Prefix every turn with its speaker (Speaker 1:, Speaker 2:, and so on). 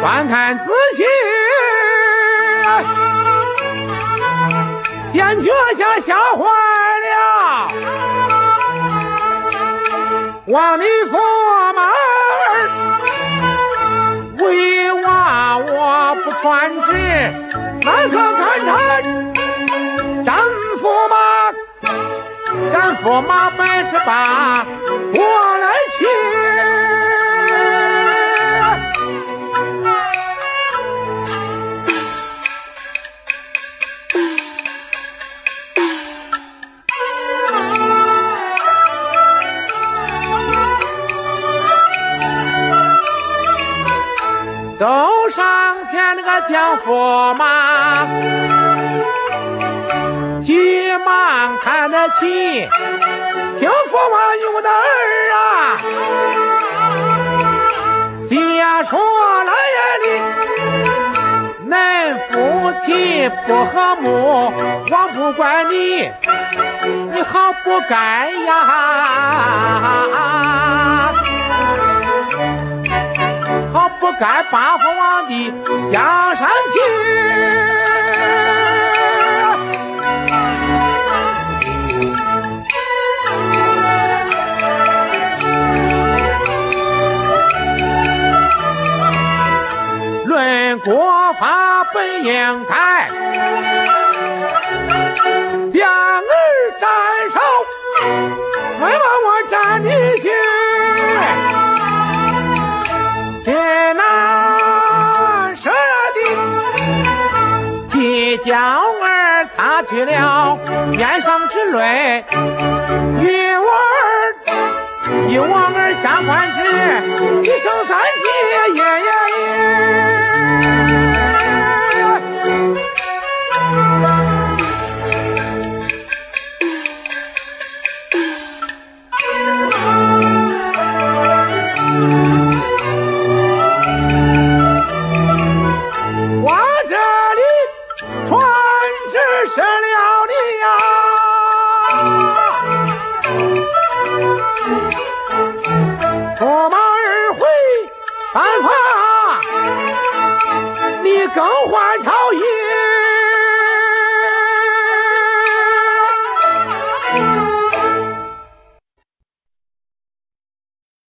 Speaker 1: 观看仔细，点脚下吓坏了，望你驸马儿为娃我不传旨，哪可看看战驸马？战驸马本事大，我来擒。走上前那个将驸马，急忙看得起，听驸马有的儿啊，先说来呀你，恁夫妻不和睦，我不怪你，你好不该呀。该八父王的江山去，论国法本应该将儿斩首，为王我斩你心。娇儿擦去了面上之泪，与我儿与我儿加官职，吃了你呀，驸马儿回办法，你更换朝衣。